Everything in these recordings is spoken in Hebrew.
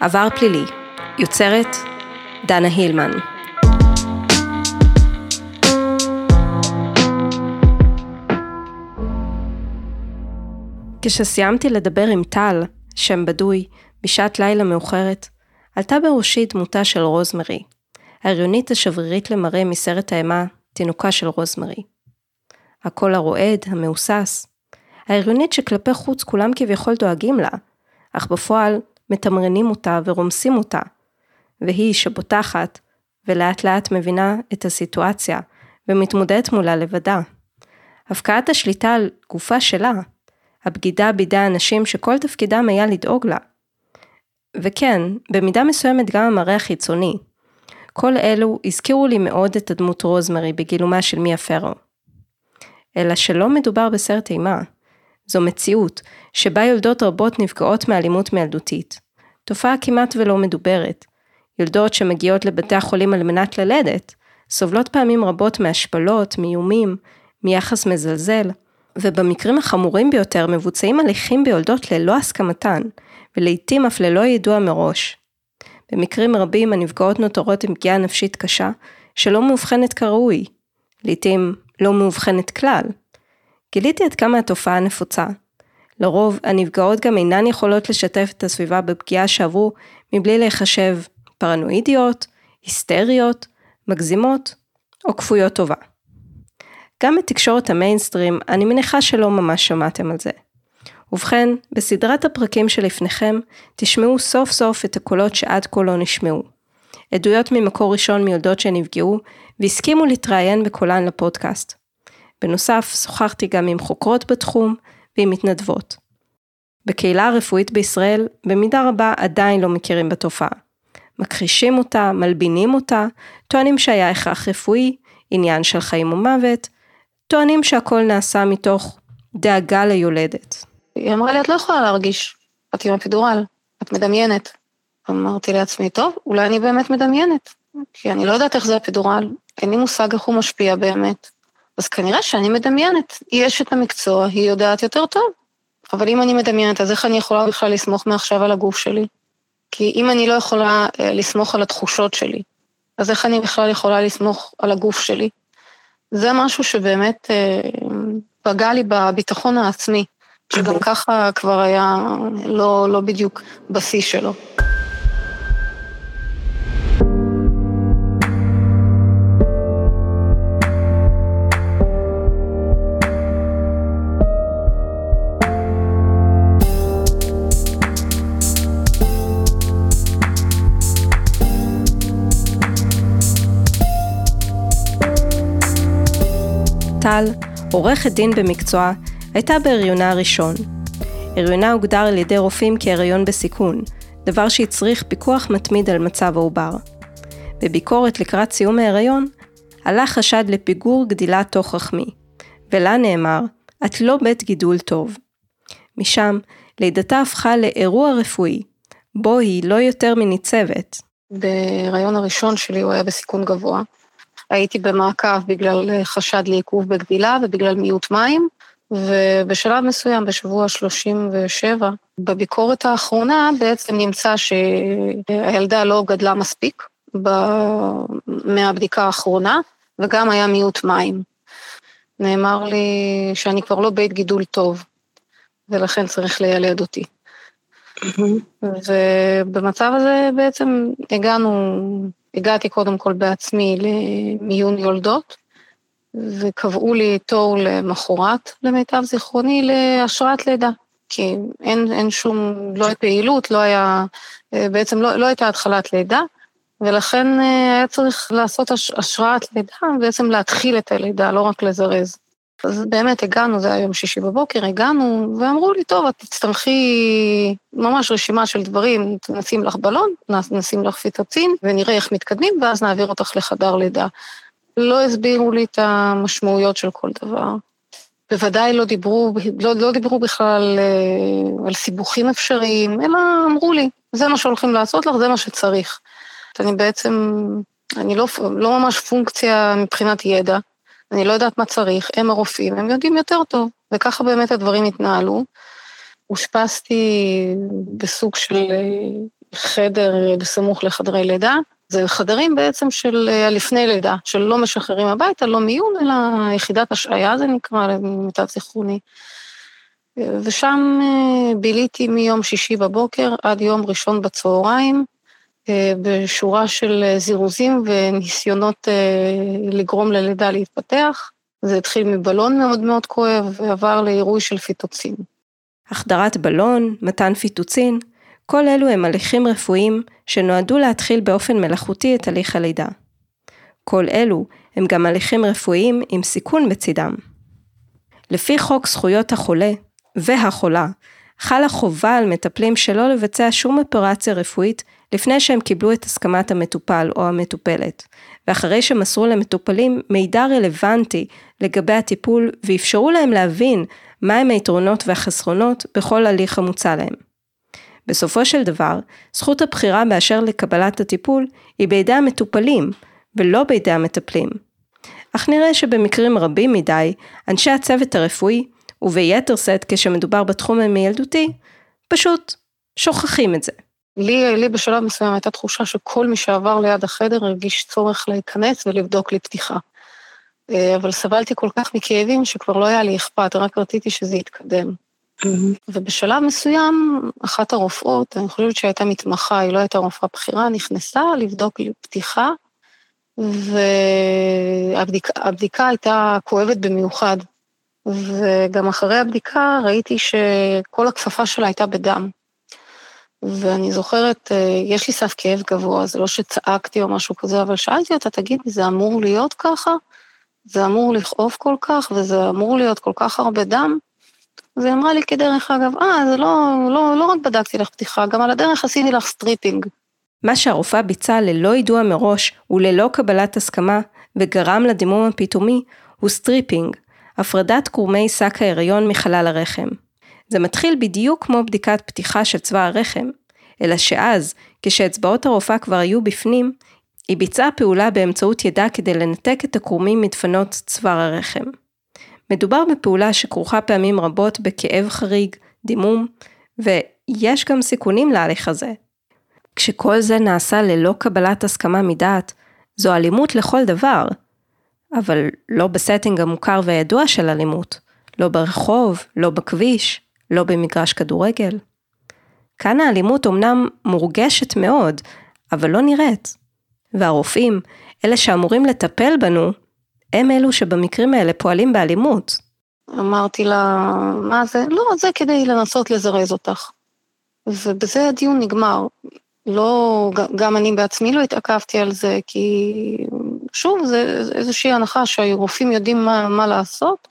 עבר פלילי, יוצרת דנה הילמן. כשסיימתי לדבר עם טל, שם בדוי, בשעת לילה מאוחרת, עלתה בראשי דמותה של רוזמרי, ההריונית השברירית למראה מסרט האימה, תינוקה של רוזמרי. הקול הרועד, המהוסס, ההריונית שכלפי חוץ כולם כביכול דואגים לה, אך בפועל מתמרנים אותה ורומסים אותה, והיא שבוטחת, ולאט לאט מבינה את הסיטואציה, ומתמודדת מולה לבדה. הפקעת השליטה על גופה שלה, הבגידה בידי האנשים שכל תפקידם היה לדאוג לה. וכן, במידה מסוימת גם המראה החיצוני. כל אלו הזכירו לי מאוד את הדמות רוזמרי בגילומה של מיה פרו. אלא שלא מדובר בסרט אימה. זו מציאות, שבה יולדות רבות נפגעות מאלימות מילדותית. תופעה כמעט ולא מדוברת. יולדות שמגיעות לבתי החולים על מנת ללדת, סובלות פעמים רבות מהשפלות, מאיומים, מיחס מזלזל, ובמקרים החמורים ביותר מבוצעים הליכים ביולדות ללא הסכמתן, ולעיתים אף ללא ידוע מראש. במקרים רבים הנפגעות נותרות עם פגיעה נפשית קשה, שלא מאובחנת כראוי, לעיתים לא מאובחנת כלל. גיליתי עד כמה התופעה נפוצה. לרוב, הנפגעות גם אינן יכולות לשתף את הסביבה בפגיעה שעברו מבלי להיחשב פרנואידיות, היסטריות, מגזימות או כפויות טובה. גם בתקשורת המיינסטרים, אני מניחה שלא ממש שמעתם על זה. ובכן, בסדרת הפרקים שלפניכם, תשמעו סוף סוף את הקולות שעד כה לא נשמעו. עדויות ממקור ראשון מיולדות שנפגעו, והסכימו להתראיין בקולן לפודקאסט. בנוסף, שוחחתי גם עם חוקרות בתחום ועם מתנדבות. בקהילה הרפואית בישראל, במידה רבה עדיין לא מכירים בתופעה. מכחישים אותה, מלבינים אותה, טוענים שהיה הכרח רפואי, עניין של חיים ומוות, טוענים שהכל נעשה מתוך דאגה ליולדת. היא אמרה לי, את לא יכולה להרגיש, את עם אפידורל, את מדמיינת. אמרתי לעצמי, טוב, אולי אני באמת מדמיינת, כי אני לא יודעת איך זה אפידורל, אין לי מושג איך הוא משפיע באמת. אז כנראה שאני מדמיינת, היא אשת המקצוע, היא יודעת יותר טוב. אבל אם אני מדמיינת, אז איך אני יכולה בכלל לסמוך מעכשיו על הגוף שלי? כי אם אני לא יכולה אה, לסמוך על התחושות שלי, אז איך אני בכלל יכולה לסמוך על הגוף שלי? זה משהו שבאמת אה, פגע לי בביטחון העצמי, שגם ככה כבר היה לא, לא בדיוק בשיא שלו. טל, עורכת דין במקצועה, הייתה בהריונה הראשון. הריונה הוגדר על ידי רופאים כהריון בסיכון, דבר שהצריך פיקוח מתמיד על מצב העובר. בביקורת לקראת סיום ההריון, עלה חשד לפיגור גדילה תוך רחמי, ולה נאמר, את לא בית גידול טוב. משם, לידתה הפכה לאירוע רפואי, בו היא לא יותר מניצבת. בהריון הראשון שלי הוא היה בסיכון גבוה. הייתי במעקב בגלל אה, חשד לעיכוב בגדילה ובגלל מיעוט מים, ובשלב מסוים, בשבוע 37, בביקורת האחרונה בעצם נמצא שהילדה לא גדלה מספיק מהבדיקה האחרונה, וגם היה מיעוט מים. נאמר לי שאני כבר לא בית גידול טוב, ולכן צריך לילד אותי. ובמצב הזה בעצם הגענו הגעתי קודם כל בעצמי למיון יולדות, וקבעו לי תור למחרת, למיטב זיכרוני, להשראת לידה. כי אין, אין שום, לא הייתה פעילות, לא היה, בעצם לא, לא הייתה התחלת לידה, ולכן אה, היה צריך לעשות השראת לידה, בעצם להתחיל את הלידה, לא רק לזרז. אז באמת הגענו, זה היה יום שישי בבוקר, הגענו, ואמרו לי, טוב, את תצטרכי ממש רשימה של דברים, נשים לך בלון, נשים לך פיטוצין, ונראה איך מתקדמים, ואז נעביר אותך לחדר לידה. לא הסבירו לי את המשמעויות של כל דבר. בוודאי לא דיברו, לא, לא דיברו בכלל אה, על סיבוכים אפשריים, אלא אמרו לי, זה מה שהולכים לעשות לך, זה מה שצריך. אני בעצם, אני לא, לא ממש פונקציה מבחינת ידע, אני לא יודעת מה צריך, הם הרופאים, הם יודעים יותר טוב, וככה באמת הדברים התנהלו. אושפזתי בסוג של אה, חדר בסמוך לחדרי לידה. זה חדרים בעצם של לפני לידה, של לא משחררים הביתה, לא מיון, אלא יחידת השעיה זה נקרא, למיטב זיכרוני. ושם ביליתי מיום שישי בבוקר עד יום ראשון בצהריים, בשורה של זירוזים וניסיונות לגרום ללידה להתפתח. זה התחיל מבלון מאוד מאוד כואב ועבר לעירוי של פיטוצין. החדרת בלון, מתן פיטוצין, כל אלו הם הליכים רפואיים שנועדו להתחיל באופן מלאכותי את הליך הלידה. כל אלו הם גם הליכים רפואיים עם סיכון בצידם. לפי חוק זכויות החולה והחולה, חלה חובה על מטפלים שלא לבצע שום אופרציה רפואית לפני שהם קיבלו את הסכמת המטופל או המטופלת, ואחרי שמסרו למטופלים מידע רלוונטי לגבי הטיפול ואפשרו להם להבין מהם היתרונות והחסרונות בכל הליך המוצע להם. בסופו של דבר, זכות הבחירה באשר לקבלת הטיפול היא בידי המטופלים, ולא בידי המטפלים. אך נראה שבמקרים רבים מדי, אנשי הצוות הרפואי, וביתר שאת כשמדובר בתחום המילדותי, פשוט שוכחים את זה. לי, לי בשלב מסוים הייתה תחושה שכל מי שעבר ליד החדר הרגיש צורך להיכנס ולבדוק לי פתיחה. אה, אבל סבלתי כל כך מכאבים שכבר לא היה לי אכפת, רק רציתי שזה יתקדם. ובשלב מסוים, אחת הרופאות, אני חושבת שהייתה מתמחה, היא לא הייתה רופאה בכירה, נכנסה לבדוק לי פתיחה, והבדיקה הייתה כואבת במיוחד. וגם אחרי הבדיקה ראיתי שכל הכפפה שלה הייתה בדם. ואני זוכרת, אה, יש לי סף כאב גבוה, זה לא שצעקתי או משהו כזה, אבל שאלתי אותה, תגידי, זה אמור להיות ככה? זה אמור לכאוב כל כך, וזה אמור להיות כל כך הרבה דם? אז היא אמרה לי כדרך אגב, אה, זה לא, לא, לא רק בדקתי לך פתיחה, גם על הדרך עשיתי לך stripping. מה שהרופאה ביצעה ללא יידוע מראש וללא קבלת הסכמה, וגרם לדימום הפתאומי, הוא stripping, הפרדת קרומי שק ההיריון מחלל הרחם. זה מתחיל בדיוק כמו בדיקת פתיחה של צוואר הרחם, אלא שאז, כשאצבעות הרופאה כבר היו בפנים, היא ביצעה פעולה באמצעות ידה כדי לנתק את הקרומים מדפנות צוואר הרחם. מדובר בפעולה שכרוכה פעמים רבות בכאב חריג, דימום, ויש גם סיכונים להליך הזה. כשכל זה נעשה ללא קבלת הסכמה מדעת, זו אלימות לכל דבר, אבל לא ב setting המוכר והידוע של אלימות, לא ברחוב, לא בכביש, לא במגרש כדורגל. כאן האלימות אמנם מורגשת מאוד, אבל לא נראית. והרופאים, אלה שאמורים לטפל בנו, הם אלו שבמקרים האלה פועלים באלימות. אמרתי לה, מה זה? לא, זה כדי לנסות לזרז אותך. ובזה הדיון נגמר. לא, גם אני בעצמי לא התעכבתי על זה, כי שוב, זה איזושהי הנחה שהרופאים יודעים מה, מה לעשות.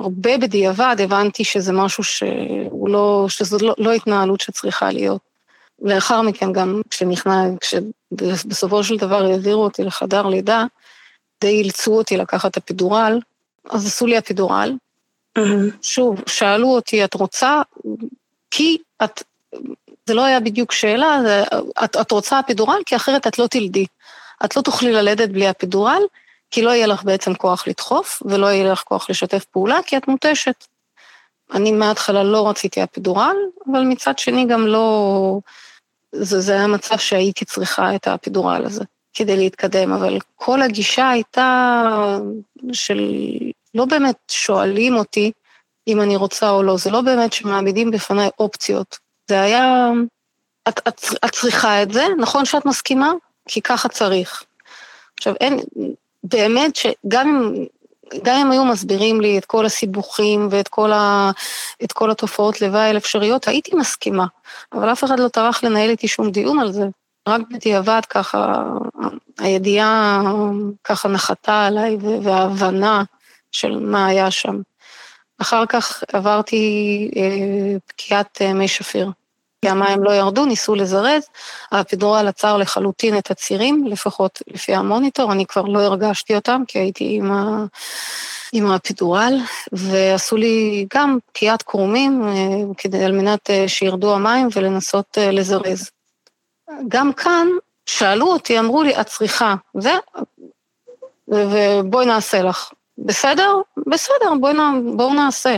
הרבה בדיעבד הבנתי שזה משהו שהוא לא, שזו לא, לא התנהלות שצריכה להיות. לאחר מכן גם כשנכנע, כשבסופו של דבר העבירו אותי לחדר לידה, די אילצו אותי לקחת את הפידורל, אז עשו לי הפידורל. Mm-hmm. שוב, שאלו אותי, את רוצה? כי את, זה לא היה בדיוק שאלה, זה, את, את רוצה הפידורל? כי אחרת את לא תלדי. את לא תוכלי ללדת בלי הפידורל, כי לא יהיה לך בעצם כוח לדחוף, ולא יהיה לך כוח לשתף פעולה, כי את מותשת. אני מההתחלה לא רציתי אפידורל, אבל מצד שני גם לא... זה, זה היה מצב שהייתי צריכה את האפידורל הזה כדי להתקדם, אבל כל הגישה הייתה של... לא באמת שואלים אותי אם אני רוצה או לא, זה לא באמת שמעמידים בפניי אופציות. זה היה... את, את, את צריכה את זה, נכון שאת מסכימה? כי ככה צריך. עכשיו, אין, באמת שגם אם, גם אם היו מסבירים לי את כל הסיבוכים ואת כל, ה, את כל התופעות לוואי האפשריות, הייתי מסכימה, אבל אף אחד לא טרח לנהל איתי שום דיון על זה. רק בדיעבד ככה, הידיעה ככה נחתה עליי וההבנה של מה היה שם. אחר כך עברתי אה, פקיעת אה, מי שפיר. כי המים לא ירדו, ניסו לזרז, האפידורל עצר לחלוטין את הצירים, לפחות לפי המוניטור, אני כבר לא הרגשתי אותם, כי הייתי עם, ה... עם האפידורל, ועשו לי גם פקיעת קרומים, אה, כדי, על מנת אה, שירדו המים ולנסות אה, לזרז. גם כאן, שאלו אותי, אמרו לי, את צריכה זה, ובואי נעשה לך. בסדר? בסדר, בואו בוא נעשה.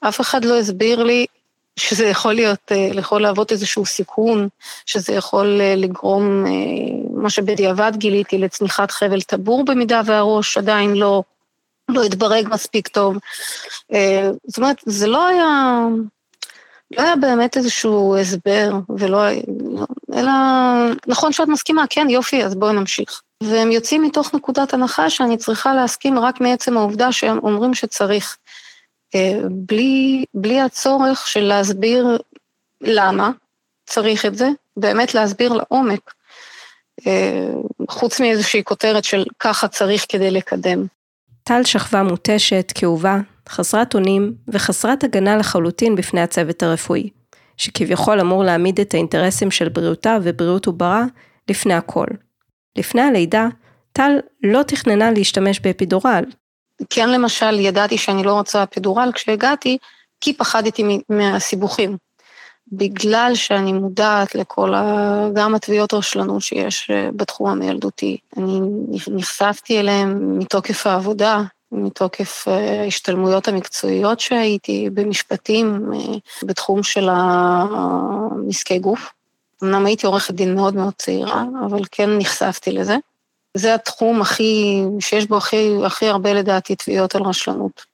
אף אחד לא הסביר לי שזה יכול להיות, אה, יכול להוות איזשהו סיכון, שזה יכול אה, לגרום, מה שבדיעבד גיליתי, לצניחת חבל טבור במידה והראש עדיין לא, לא התברג מספיק טוב. זאת אומרת, זה לא היה, לא היה באמת איזשהו הסבר, ולא, אלא, נכון שאת מסכימה, כן, יופי, אז בואי נמשיך. והם יוצאים מתוך נקודת הנחה שאני צריכה להסכים רק מעצם העובדה שהם אומרים שצריך. אה, בלי, בלי הצורך של להסביר למה צריך את זה, באמת להסביר לעומק, אה, חוץ מאיזושהי כותרת של ככה צריך כדי לקדם. טל שכבה מותשת, כאובה, חסרת אונים וחסרת הגנה לחלוטין בפני הצוות הרפואי, שכביכול אמור להעמיד את האינטרסים של בריאותה ובריאות עוברה לפני הכל. לפני הלידה, טל לא תכננה להשתמש באפידורל. כן למשל ידעתי שאני לא רוצה אפידורל כשהגעתי, כי פחדתי מהסיבוכים. בגלל שאני מודעת לכל ה... גם התביעות רשלנות שיש אה, בתחום המילדותי. אני נחשפתי אליהם מתוקף העבודה, מתוקף אה, ההשתלמויות המקצועיות שהייתי במשפטים אה, בתחום של המסקי גוף. אמנם הייתי עורכת דין מאוד מאוד צעירה, אבל כן נחשפתי לזה. זה התחום הכי, שיש בו הכי, הכי הרבה לדעתי תביעות על רשלנות,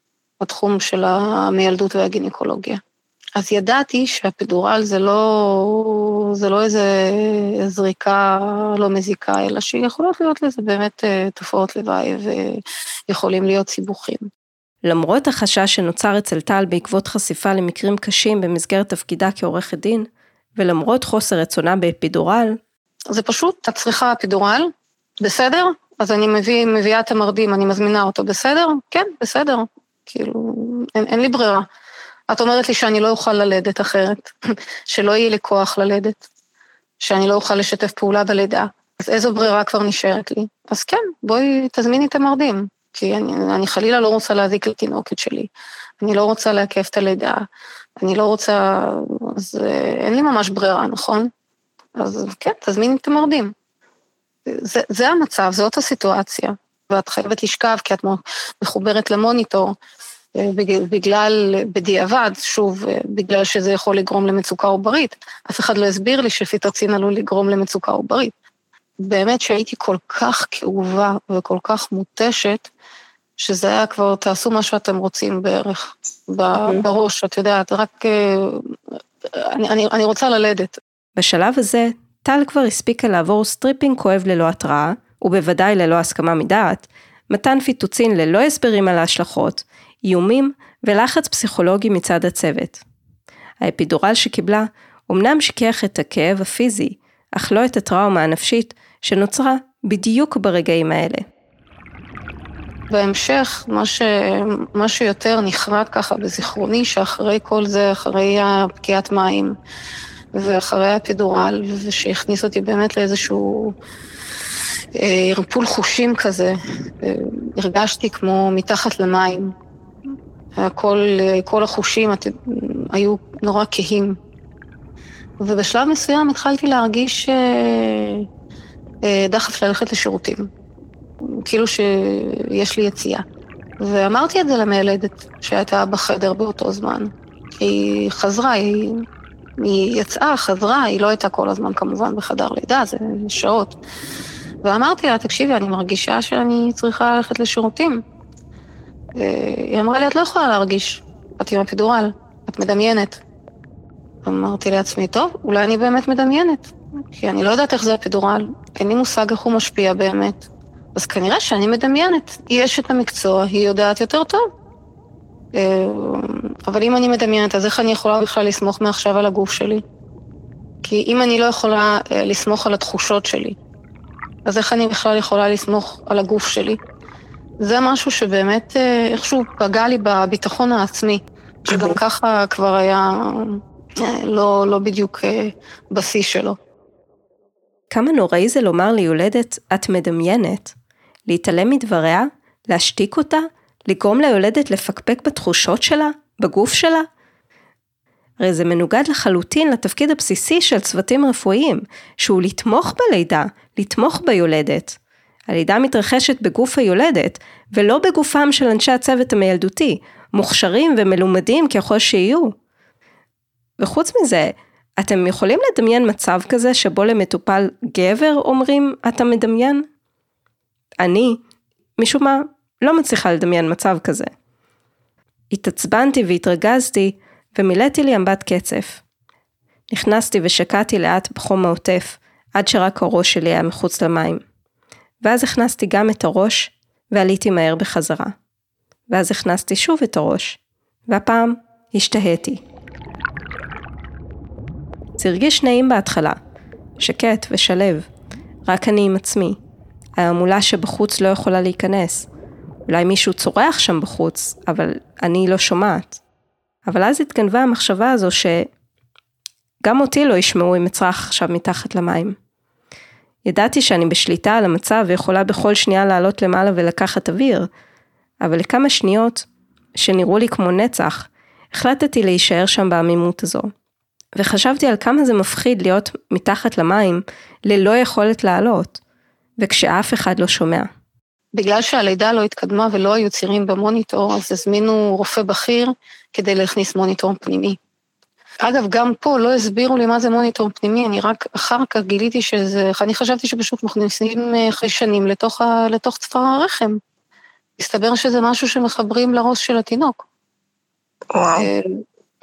התחום של המילדות והגינקולוגיה. אז ידעתי שהפידורל זה לא, זה לא איזה זריקה לא מזיקה, אלא שיכולות להיות לזה באמת אה, תופעות לוואי ויכולים להיות סיבוכים. למרות החשש שנוצר אצל טל בעקבות חשיפה למקרים קשים במסגרת תפקידה כעורכת דין, ולמרות חוסר רצונה באפידורל, זה פשוט, את צריכה אפידורל, בסדר? אז אני מביא, מביאה את המרדים, אני מזמינה אותו, בסדר? כן, בסדר. כאילו, אין, אין לי ברירה. את אומרת לי שאני לא אוכל ללדת אחרת, שלא יהיה לי כוח ללדת, שאני לא אוכל לשתף פעולה בלידה. אז איזו ברירה כבר נשארת לי? אז כן, בואי תזמיני את המרדים, כי אני, אני חלילה לא רוצה להזיק לתינוקת שלי, אני לא רוצה לעכב את הלידה, אני לא רוצה, אז אה, אין לי ממש ברירה, נכון? אז כן, תזמיני את המרדים. זה, זה המצב, זאת הסיטואציה, ואת חייבת לשכב כי את מחוברת למוניטור, אה, בגלל, בדיעבד, שוב, אה, בגלל שזה יכול לגרום למצוקה עוברית. אף אחד לא הסביר לי שפיטרצין עלול לגרום למצוקה עוברית. באמת שהייתי כל כך כאובה וכל כך מותשת, שזה היה כבר, תעשו מה שאתם רוצים בערך, אוקיי. בראש, את יודעת, רק... אה, אני, אני, אני רוצה ללדת. בשלב הזה, טל כבר הספיקה לעבור stripping כואב ללא התראה, ובוודאי ללא הסכמה מדעת, מתן פיטוצין ללא הסברים על ההשלכות, איומים ולחץ פסיכולוגי מצד הצוות. האפידורל שקיבלה אמנם שכיח את הכאב הפיזי, אך לא את הטראומה הנפשית שנוצרה בדיוק ברגעים האלה. בהמשך, מה, ש... מה שיותר נחרט ככה בזיכרוני, שאחרי כל זה, אחרי הפקיעת מים, ואחרי האפידורל, ושהכניס אותי באמת לאיזשהו אה, ערפול חושים כזה, אה, הרגשתי כמו מתחת למים. כל, כל החושים היו נורא כהים. ובשלב מסוים התחלתי להרגיש אה, דחף ללכת לשירותים. כאילו שיש לי יציאה. ואמרתי את זה למיילדת שהייתה בחדר באותו זמן. היא חזרה, היא, היא יצאה, חזרה, היא לא הייתה כל הזמן כמובן בחדר לידה, זה שעות. ואמרתי לה, תקשיבי, אני מרגישה שאני צריכה ללכת לשירותים. היא אמרה לי, את לא יכולה להרגיש, את עם אפידורל, את מדמיינת. אמרתי לעצמי, טוב, אולי אני באמת מדמיינת, כי אני לא יודעת איך זה אפידורל, אין לי מושג איך הוא משפיע באמת. אז כנראה שאני מדמיינת. היא אשת המקצוע, היא יודעת יותר טוב. אה, אבל אם אני מדמיינת, אז איך אני יכולה בכלל לסמוך מעכשיו על הגוף שלי? כי אם אני לא יכולה אה, לסמוך על התחושות שלי, אז איך אני בכלל יכולה לסמוך על הגוף שלי? זה משהו שבאמת אה, איכשהו פגע לי בביטחון העצמי, שגם ככה כבר היה לא, לא בדיוק בשיא שלו. כמה נוראי זה לומר ליולדת, את מדמיינת, להתעלם מדבריה, להשתיק אותה, לגרום ליולדת לפקפק בתחושות שלה, בגוף שלה? הרי זה מנוגד לחלוטין לתפקיד הבסיסי של צוותים רפואיים, שהוא לתמוך בלידה, לתמוך ביולדת. הלידה מתרחשת בגוף היולדת, ולא בגופם של אנשי הצוות המילדותי, מוכשרים ומלומדים ככל שיהיו. וחוץ מזה, אתם יכולים לדמיין מצב כזה שבו למטופל גבר אומרים אתה מדמיין? אני, משום מה, לא מצליחה לדמיין מצב כזה. התעצבנתי והתרגזתי ומילאתי לי אמבט קצף. נכנסתי ושקעתי לאט בחום העוטף, עד שרק הראש שלי היה מחוץ למים. ואז הכנסתי גם את הראש, ועליתי מהר בחזרה. ואז הכנסתי שוב את הראש, והפעם השתהיתי. זה הרגיש נעים בהתחלה, שקט ושלב, רק אני עם עצמי. ההמולה שבחוץ לא יכולה להיכנס. אולי מישהו צורח שם בחוץ, אבל אני לא שומעת. אבל אז התגנבה המחשבה הזו שגם אותי לא ישמעו אם אצרח עכשיו מתחת למים. ידעתי שאני בשליטה על המצב ויכולה בכל שנייה לעלות למעלה ולקחת אוויר, אבל לכמה שניות, שנראו לי כמו נצח, החלטתי להישאר שם בעמימות הזו. וחשבתי על כמה זה מפחיד להיות מתחת למים ללא יכולת לעלות, וכשאף אחד לא שומע. בגלל שהלידה לא התקדמה ולא היו צירים במוניטור, אז הזמינו רופא בכיר כדי להכניס מוניטור פנימי. אגב, גם פה לא הסבירו לי מה זה מוניטור פנימי, אני רק אחר כך גיליתי שזה, אני חשבתי שפשוט מכניסים אה, חיישנים לתוך, ה, לתוך צוואר הרחם. הסתבר שזה משהו שמחברים לראש של התינוק. וואו. אה,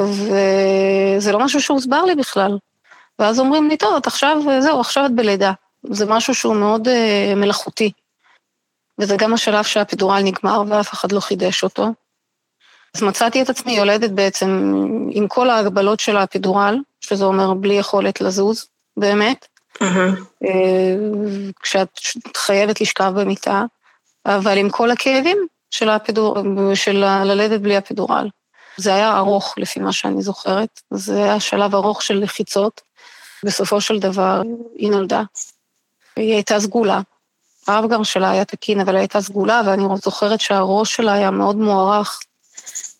וזה לא משהו שהוסבר לי בכלל. ואז אומרים לי, טוב, את עכשיו, זהו, עכשיו את בלידה. זה משהו שהוא מאוד מלאכותי. וזה גם השלב שהאפידורל נגמר ואף אחד לא חידש אותו. אז מצאתי את עצמי יולדת בעצם עם כל ההגבלות של האפידורל, שזה אומר בלי יכולת לזוז, באמת. Uh-huh. כשאת חייבת לשכב במיטה, אבל עם כל הכאבים של, האפידור... של ללדת בלי אפידורל. זה היה ארוך לפי מה שאני זוכרת, זה היה שלב ארוך של לחיצות. בסופו של דבר היא נולדה. היא הייתה סגולה. האב גם שלה היה תקין, אבל הייתה סגולה, ואני זוכרת שהראש שלה היה מאוד מוערך,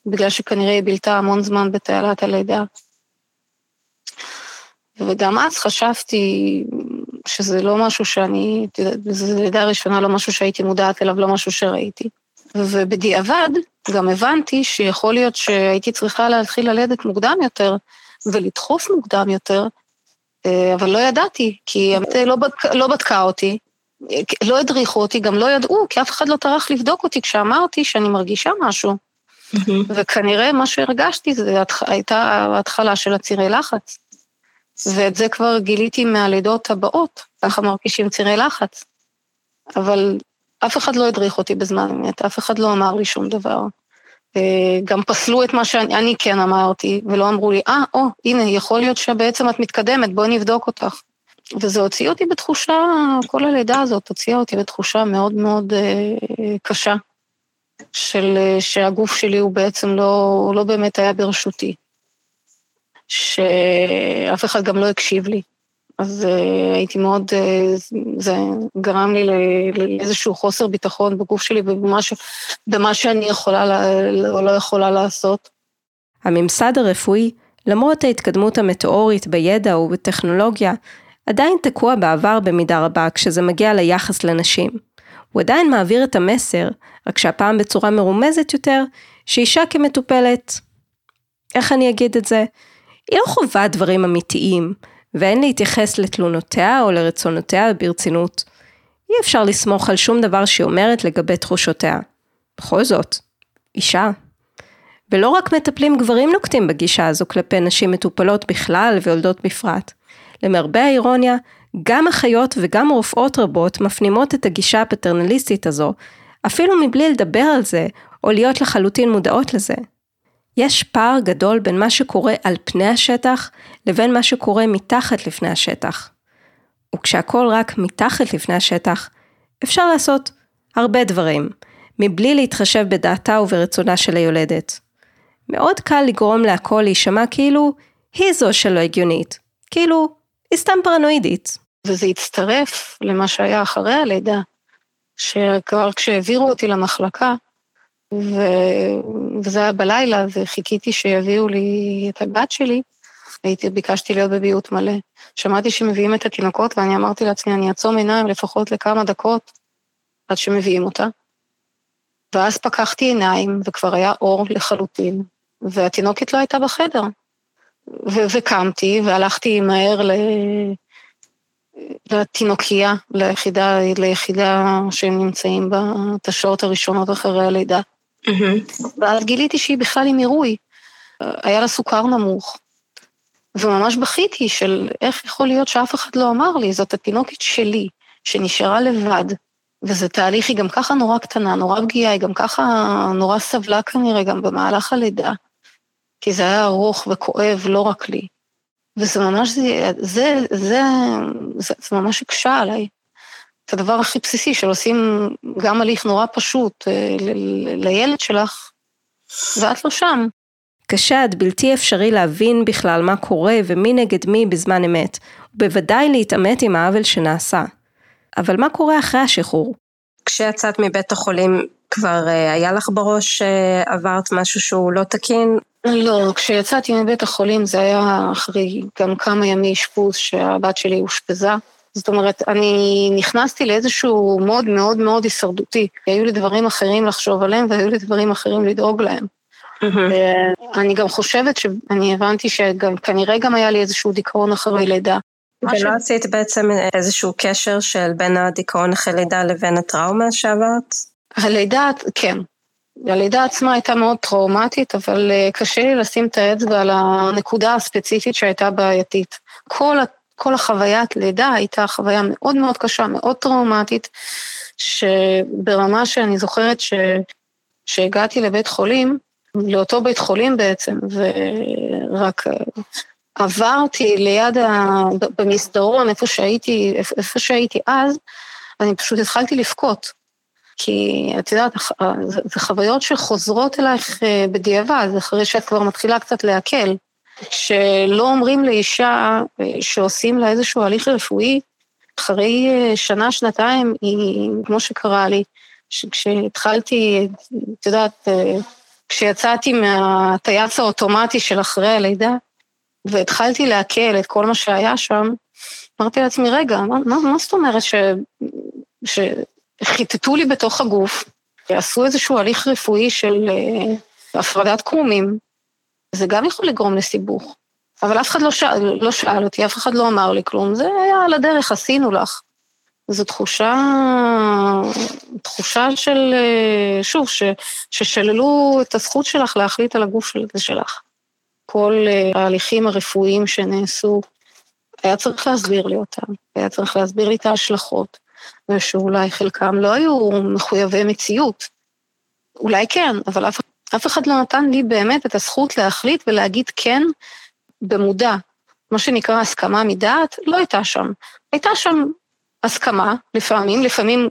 בגלל שכנראה היא בילתה המון זמן בתעלת הלידה. וגם אז חשבתי שזה לא משהו שאני, זו לידה ראשונה, לא משהו שהייתי מודעת אליו, לא משהו שראיתי. ובדיעבד גם הבנתי שיכול להיות שהייתי צריכה להתחיל ללדת מוקדם יותר ולדחוף מוקדם יותר, אה, אבל לא ידעתי, כי המטה לא, בדק, לא בדקה אותי, לא הדריכו אותי, גם לא ידעו, כי אף אחד לא טרח לבדוק אותי כשאמרתי שאני מרגישה משהו. וכנראה מה שהרגשתי זה הייתה ההתחלה של הצירי לחץ. ואת זה כבר גיליתי מהלידות הבאות, ככה מרגישים צירי לחץ. אבל אף אחד לא הדריך אותי בזמן אמת, אף אחד לא אמר לי שום דבר. אה, גם פסלו את מה שאני כן אמרתי, ולא אמרו לי, אה, או, הנה, יכול להיות שבעצם את מתקדמת, בואי נבדוק אותך. וזה הוציא אותי בתחושה, כל הלידה הזאת הוציאה אותי בתחושה מאוד מאוד אה, קשה, של אה, שהגוף שלי הוא בעצם לא, לא באמת היה ברשותי. שאף אחד גם לא הקשיב לי. אז uh, הייתי מאוד, זה גרם לי לאיזשהו חוסר ביטחון בגוף שלי ובמה שאני יכולה או לא יכולה לעשות. הממסד הרפואי, למרות ההתקדמות המטאורית בידע ובטכנולוגיה, עדיין תקוע בעבר במידה רבה כשזה מגיע ליחס לנשים. הוא עדיין מעביר את המסר, רק שהפעם בצורה מרומזת יותר, שאישה כמטופלת, איך אני אגיד את זה? היא לא חווה דברים אמיתיים, ואין להתייחס לתלונותיה או לרצונותיה ברצינות. אי אפשר לסמוך על שום דבר שהיא אומרת לגבי תחושותיה. בכל זאת, אישה. ולא רק מטפלים גברים נוקטים בגישה הזו כלפי נשים מטופלות בכלל ויולדות בפרט. למרבה האירוניה, גם אחיות וגם רופאות רבות מפנימות את הגישה הפטרנליסטית הזו, אפילו מבלי לדבר על זה, או להיות לחלוטין מודעות לזה. יש פער גדול בין מה שקורה על פני השטח לבין מה שקורה מתחת לפני השטח. וכשהכל רק מתחת לפני השטח, אפשר לעשות הרבה דברים, מבלי להתחשב בדעתה וברצונה של היולדת. מאוד קל לגרום להכל להישמע כאילו היא זו שלא הגיונית, כאילו היא סתם פרנואידית. וזה הצטרף למה שהיה אחרי הלידה, שכבר כשהעבירו אותי למחלקה, ו... וזה היה בלילה, וחיכיתי שיביאו לי את הבת שלי, הייתי, ביקשתי להיות בביוט מלא. שמעתי שמביאים את התינוקות, ואני אמרתי לעצמי, אני אעצום עיניים לפחות לכמה דקות עד שמביאים אותה. ואז פקחתי עיניים, וכבר היה אור לחלוטין, והתינוקת לא הייתה בחדר. וקמתי והלכתי מהר ל... לתינוקייה, ליחידה, ליחידה שהם נמצאים בה, את השעות הראשונות אחרי הלידה. Mm-hmm. ואז גיליתי שהיא בכלל עם עירוי. היה לה סוכר נמוך. וממש בכיתי של איך יכול להיות שאף אחד לא אמר לי, זאת התינוקת שלי, שנשארה לבד, וזה תהליך, היא גם ככה נורא קטנה, נורא פגיעה, היא גם ככה נורא סבלה כנראה גם במהלך הלידה, כי זה היה ארוך וכואב לא רק לי. וזה ממש, זה, זה, זה, זה, זה ממש הקשה עליי. את הדבר הכי בסיסי של עושים גם הליך נורא פשוט אה, לילד שלך, ואת לא שם. קשה עד בלתי אפשרי להבין בכלל מה קורה ומי נגד מי בזמן אמת, ובוודאי להתעמת עם העוול שנעשה. אבל מה קורה אחרי השחרור? כשיצאת מבית החולים כבר אה, היה לך בראש שעברת משהו שהוא לא תקין? לא, כשיצאתי מבית החולים זה היה אחרי גם כמה ימי אשפוז שהבת שלי אושפזה. זאת אומרת, אני נכנסתי לאיזשהו מוד מאוד מאוד הישרדותי. היו לי דברים אחרים לחשוב עליהם והיו לי דברים אחרים לדאוג להם. אני גם חושבת שאני הבנתי שכנראה גם היה לי איזשהו דיכאון אחרי לידה. ולא עשית בעצם איזשהו קשר של בין הדיכאון אחרי לידה לבין הטראומה שעברת? הלידה, כן. הלידה עצמה הייתה מאוד טראומטית, אבל אה, קשה לי לשים את האצבע על הנקודה הספציפית שהייתה בעייתית. כל, כל החוויית לידה הייתה חוויה מאוד מאוד קשה, מאוד טראומטית, שברמה שאני זוכרת ש, שהגעתי לבית חולים, לאותו בית חולים בעצם, ורק אה, עברתי ליד, ה... במסדרון, איפה שהייתי, איפה שהייתי אז, אני פשוט התחלתי לבכות. כי את יודעת, זה חוויות שחוזרות אלייך אה, בדיעבד, אחרי שאת כבר מתחילה קצת להקל. שלא אומרים לאישה אה, שעושים לה איזשהו הליך רפואי, אחרי שנה, שנתיים, היא, כמו שקרה לי, כשהתחלתי, את יודעת, כשיצאתי מהטייס האוטומטי של אחרי הלידה, והתחלתי לעכל את כל מה שהיה שם, אמרתי לעצמי, רגע, מה, מה, מה זאת אומרת ש, שחיטטו לי בתוך הגוף, עשו איזשהו הליך רפואי של uh, הפרדת קרומים, זה גם יכול לגרום לסיבוך. אבל אף אחד לא שאל, לא שאל אותי, אף אחד לא אמר לי כלום, זה היה על הדרך, עשינו לך. זו תחושה, תחושה של, שוב, ש, ששללו את הזכות שלך להחליט על הגוף שלך. כל אה, ההליכים הרפואיים שנעשו, היה צריך להסביר לי אותם, היה צריך להסביר לי את ההשלכות, ושאולי חלקם לא היו מחויבי מציאות. אולי כן, אבל אף, אף אחד לא נתן לי באמת את הזכות להחליט ולהגיד כן במודע. מה שנקרא הסכמה מדעת, לא הייתה שם. הייתה שם הסכמה, לפעמים, לפעמים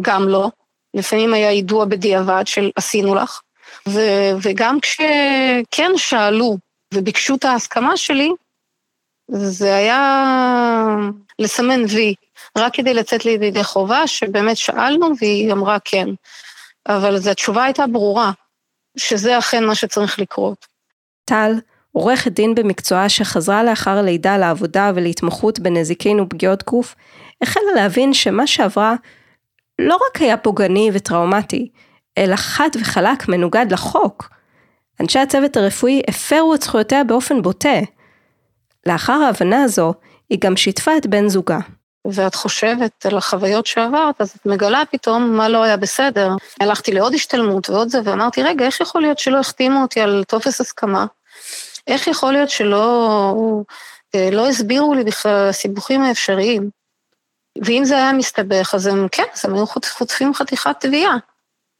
גם לא, לפעמים היה יידוע בדיעבד של עשינו לך, ו- וגם כשכן שאלו וביקשו את ההסכמה שלי, זה היה לסמן וי, רק כדי לצאת לידי חובה, שבאמת שאלנו והיא אמרה כן. אבל התשובה הייתה ברורה, שזה אכן מה שצריך לקרות. טל, עורכת דין במקצועה שחזרה לאחר הלידה לעבודה ולהתמחות בנזיקין ופגיעות גוף, החלה להבין שמה שעברה לא רק היה פוגעני וטראומטי, אלא חד וחלק מנוגד לחוק. אנשי הצוות הרפואי הפרו את זכויותיה באופן בוטה. לאחר ההבנה הזו, היא גם שיתפה את בן זוגה. ואת חושבת על החוויות שעברת, אז את מגלה פתאום מה לא היה בסדר. הלכתי לעוד השתלמות ועוד זה, ואמרתי, רגע, איך יכול להיות שלא החתימו אותי על טופס הסכמה? איך יכול להיות שלא אה, לא הסבירו לי בכלל הסיבוכים האפשריים? ואם זה היה מסתבך, אז הם, כן, אז הם היו חוטפים חתיכת תביעה.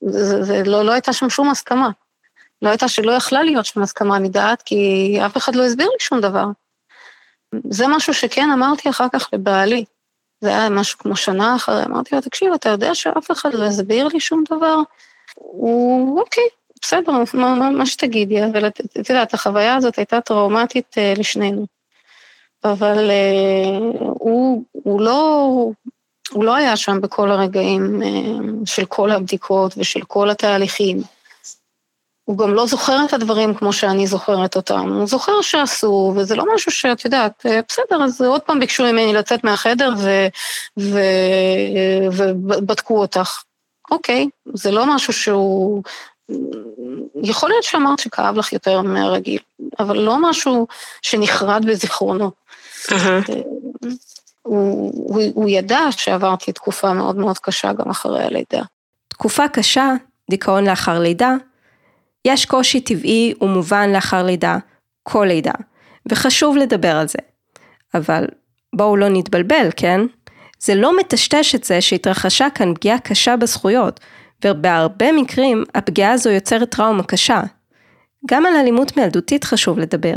זה, זה לא, לא הייתה שם שום הסכמה. לא הייתה שלא יכלה להיות שם הסכמה מדעת, כי אף אחד לא הסביר לי שום דבר. זה משהו שכן אמרתי אחר כך לבעלי. זה היה משהו כמו שנה אחרי, אמרתי לו, תקשיב, אתה יודע שאף אחד לא הסביר לי שום דבר? הוא, אוקיי, בסדר, מה, מה, מה שתגידי, אבל את, יודעת, החוויה הזאת הייתה טראומטית uh, לשנינו. אבל uh, הוא, הוא, לא, הוא לא היה שם בכל הרגעים uh, של כל הבדיקות ושל כל התהליכים. הוא גם לא זוכר את הדברים כמו שאני זוכרת אותם, הוא זוכר שעשו, וזה לא משהו שאת יודעת, בסדר, אז עוד פעם ביקשו ממני לצאת מהחדר ו, ו, ובדקו אותך. אוקיי, זה לא משהו שהוא יכול להיות שאמרת שכאב לך יותר מהרגיל, אבל לא משהו שנחרד בזיכרונו. הוא, הוא, הוא ידע שעברתי תקופה מאוד מאוד קשה גם אחרי הלידה. תקופה קשה, דיכאון לאחר לידה, יש קושי טבעי ומובן לאחר לידה, כל לידה, וחשוב לדבר על זה. אבל בואו לא נתבלבל, כן? זה לא מטשטש את זה שהתרחשה כאן פגיעה קשה בזכויות, ובהרבה מקרים הפגיעה הזו יוצרת טראומה קשה. גם על אלימות מילדותית חשוב לדבר.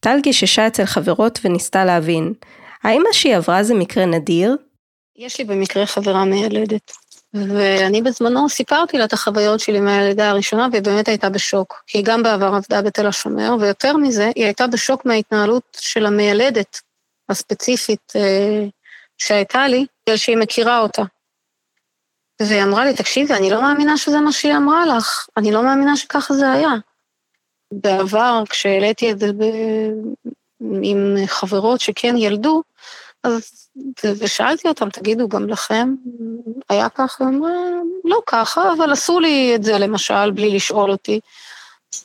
טל גיששה אצל חברות וניסתה להבין, האם מה שהיא עברה זה מקרה נדיר? יש לי במקרה חברה מיילדת, ואני בזמנו סיפרתי לה את החוויות שלי מהלידה הראשונה, והיא באמת הייתה בשוק, כי היא גם בעבר עבדה בתל השומר, ויותר מזה, היא הייתה בשוק מההתנהלות של המיילדת הספציפית אה, שהייתה לי, בגלל שהיא מכירה אותה. והיא אמרה לי, תקשיבי, אני לא מאמינה שזה מה שהיא אמרה לך, אני לא מאמינה שככה זה היה. בעבר, כשהעליתי את זה ב... עם חברות שכן ילדו, אז, ושאלתי אותם, תגידו, גם לכם היה ככה? אמרה, לא ככה, אבל עשו לי את זה למשל בלי לשאול אותי,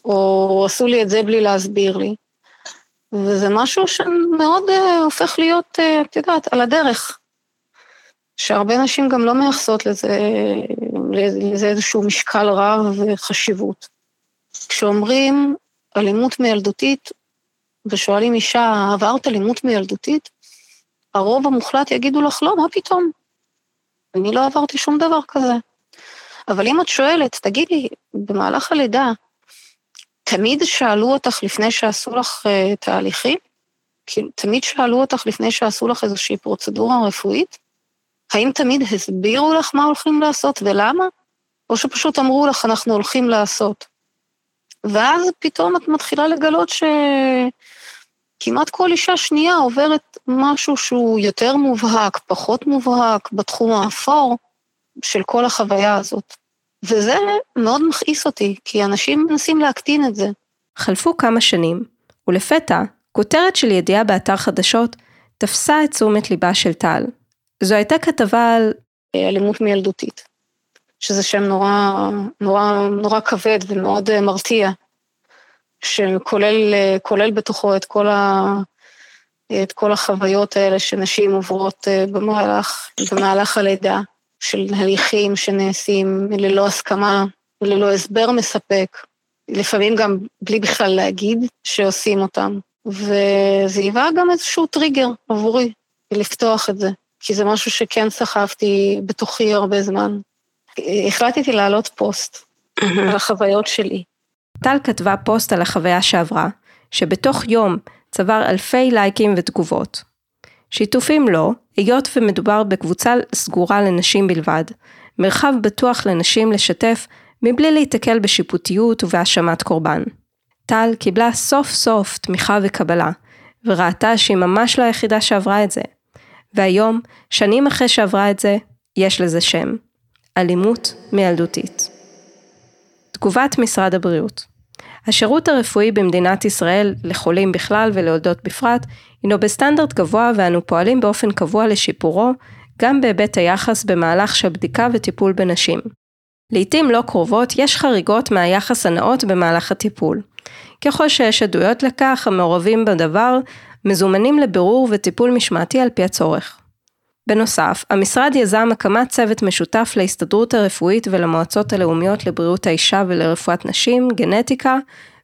או עשו לי את זה בלי להסביר לי. וזה משהו שמאוד uh, הופך להיות, uh, את יודעת, על הדרך. שהרבה נשים גם לא מייחסות לזה, לזה איזשהו משקל רב וחשיבות. כשאומרים אלימות מילדותית, ושואלים אישה, עברת אלימות מילדותית? הרוב המוחלט יגידו לך, לא, מה פתאום? אני לא עברתי שום דבר כזה. אבל אם את שואלת, תגידי, במהלך הלידה, תמיד שאלו אותך לפני שעשו לך uh, תהליכים? כאילו, תמיד שאלו אותך לפני שעשו לך איזושהי פרוצדורה רפואית? האם תמיד הסבירו לך מה הולכים לעשות ולמה? או שפשוט אמרו לך, אנחנו הולכים לעשות? ואז פתאום את מתחילה לגלות שכמעט כל אישה שנייה עוברת משהו שהוא יותר מובהק, פחות מובהק, בתחום האפור של כל החוויה הזאת. וזה מאוד מכעיס אותי, כי אנשים מנסים להקטין את זה. חלפו כמה שנים, ולפתע, כותרת של ידיעה באתר חדשות תפסה את תשומת ליבה של טל. זו הייתה כתבה על... אלימות מילדותית, שזה שם נורא, נורא, נורא כבד ומאוד אה, מרתיע, שכולל בתוכו את כל, ה, את כל החוויות האלה שנשים עוברות אה, במהלך, במהלך הלידה. של הליכים שנעשים ללא הסכמה, ללא הסבר מספק, לפעמים גם בלי בכלל להגיד שעושים אותם. וזה היווה גם איזשהו טריגר עבורי לפתוח את זה, כי זה משהו שכן סחבתי בתוכי הרבה זמן. החלטתי להעלות פוסט על החוויות שלי. טל כתבה פוסט על החוויה שעברה, שבתוך יום צבר אלפי לייקים ותגובות. שיתופים לא, היות ומדובר בקבוצה סגורה לנשים בלבד, מרחב בטוח לנשים לשתף מבלי להיתקל בשיפוטיות ובהאשמת קורבן. טל קיבלה סוף סוף תמיכה וקבלה, וראתה שהיא ממש לא היחידה שעברה את זה. והיום, שנים אחרי שעברה את זה, יש לזה שם. אלימות מילדותית. תגובת משרד הבריאות השירות הרפואי במדינת ישראל, לחולים בכלל ולעודות בפרט, הינו בסטנדרט גבוה ואנו פועלים באופן קבוע לשיפורו, גם בהיבט היחס במהלך של בדיקה וטיפול בנשים. לעתים לא קרובות יש חריגות מהיחס הנאות במהלך הטיפול. ככל שיש עדויות לכך, המעורבים בדבר מזומנים לבירור וטיפול משמעתי על פי הצורך. בנוסף, המשרד יזם הקמת צוות משותף להסתדרות הרפואית ולמועצות הלאומיות לבריאות האישה ולרפואת נשים, גנטיקה,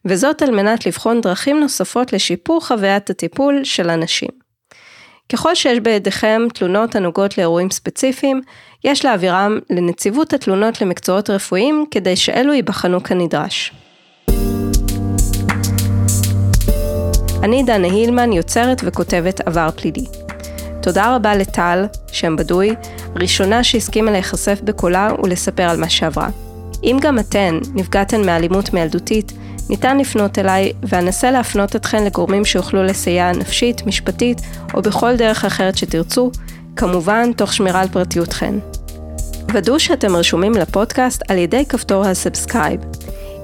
וזאת על מנת לבחון דרכים נוספות לשיפור חוויית הטיפול של הנשים. ככל שיש בידיכם תלונות הנוגעות לאירועים ספציפיים, יש להעבירם לנציבות התלונות למקצועות רפואיים כדי שאלו ייבחנו כנדרש. אני דנה הילמן, יוצרת וכותבת עבר פלילי. תודה רבה לטל, שם בדוי, ראשונה שהסכימה להיחשף בקולה ולספר על מה שעברה. אם גם אתן נפגעתן מאלימות מילדותית, ניתן לפנות אליי ואנסה להפנות אתכן לגורמים שיוכלו לסייע נפשית, משפטית או בכל דרך אחרת שתרצו, כמובן תוך שמירה על פרטיותכן. ודאו שאתם רשומים לפודקאסט על ידי כפתור ה subscribe.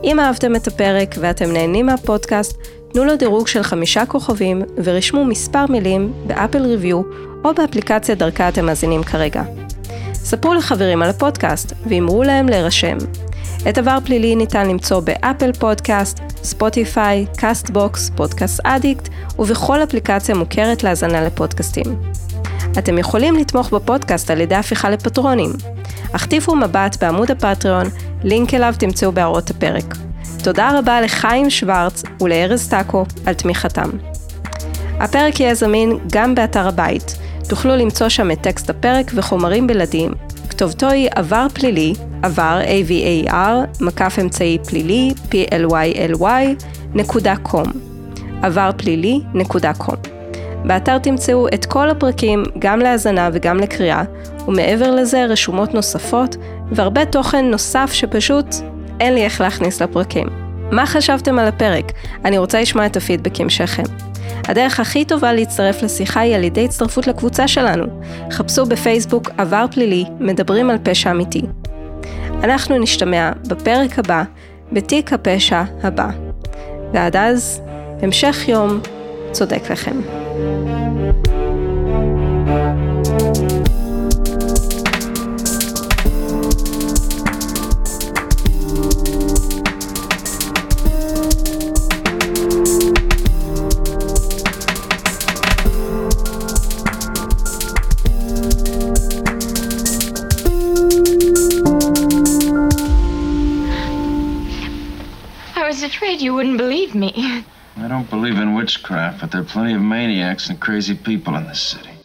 אם אהבתם את הפרק ואתם נהנים מהפודקאסט, תנו לו דירוג של חמישה כוכבים ורשמו מספר מילים ב Apple review או באפליקציה דרכה אתם מאזינים כרגע. ספרו לחברים על הפודקאסט ואמרו להם להירשם. את עבר פלילי ניתן למצוא ב Apple Podcast, Spotify, Castbox, Podcast Addict ובכל אפליקציה מוכרת להאזנה לפודקאסטים. אתם יכולים לתמוך בפודקאסט על ידי הפיכה לפטרונים. החטיפו מבט בעמוד הפטריון, לינק אליו תמצאו בהערות הפרק. תודה רבה לחיים שוורץ ולארז טאקו על תמיכתם. הפרק יהיה זמין גם באתר הבית. תוכלו למצוא שם את טקסט הפרק וחומרים בלעדיים. כתובתו היא עבר פלילי, עבר AVAR, מקף אמצעי פלילי, PLYLY, נקודה קום. עבר פלילי, נקודה קום. באתר תמצאו את כל הפרקים, גם להאזנה וגם לקריאה, ומעבר לזה רשומות נוספות, והרבה תוכן נוסף שפשוט אין לי איך להכניס לפרקים. מה חשבתם על הפרק? אני רוצה לשמוע את הפידבקים שלכם. הדרך הכי טובה להצטרף לשיחה היא על ידי הצטרפות לקבוצה שלנו. חפשו בפייסבוק עבר פלילי, מדברים על פשע אמיתי. אנחנו נשתמע בפרק הבא, בתיק הפשע הבא. ועד אז, המשך יום צודק לכם. Afraid you wouldn't believe me. I don't believe in witchcraft, but there are plenty of maniacs and crazy people in this city.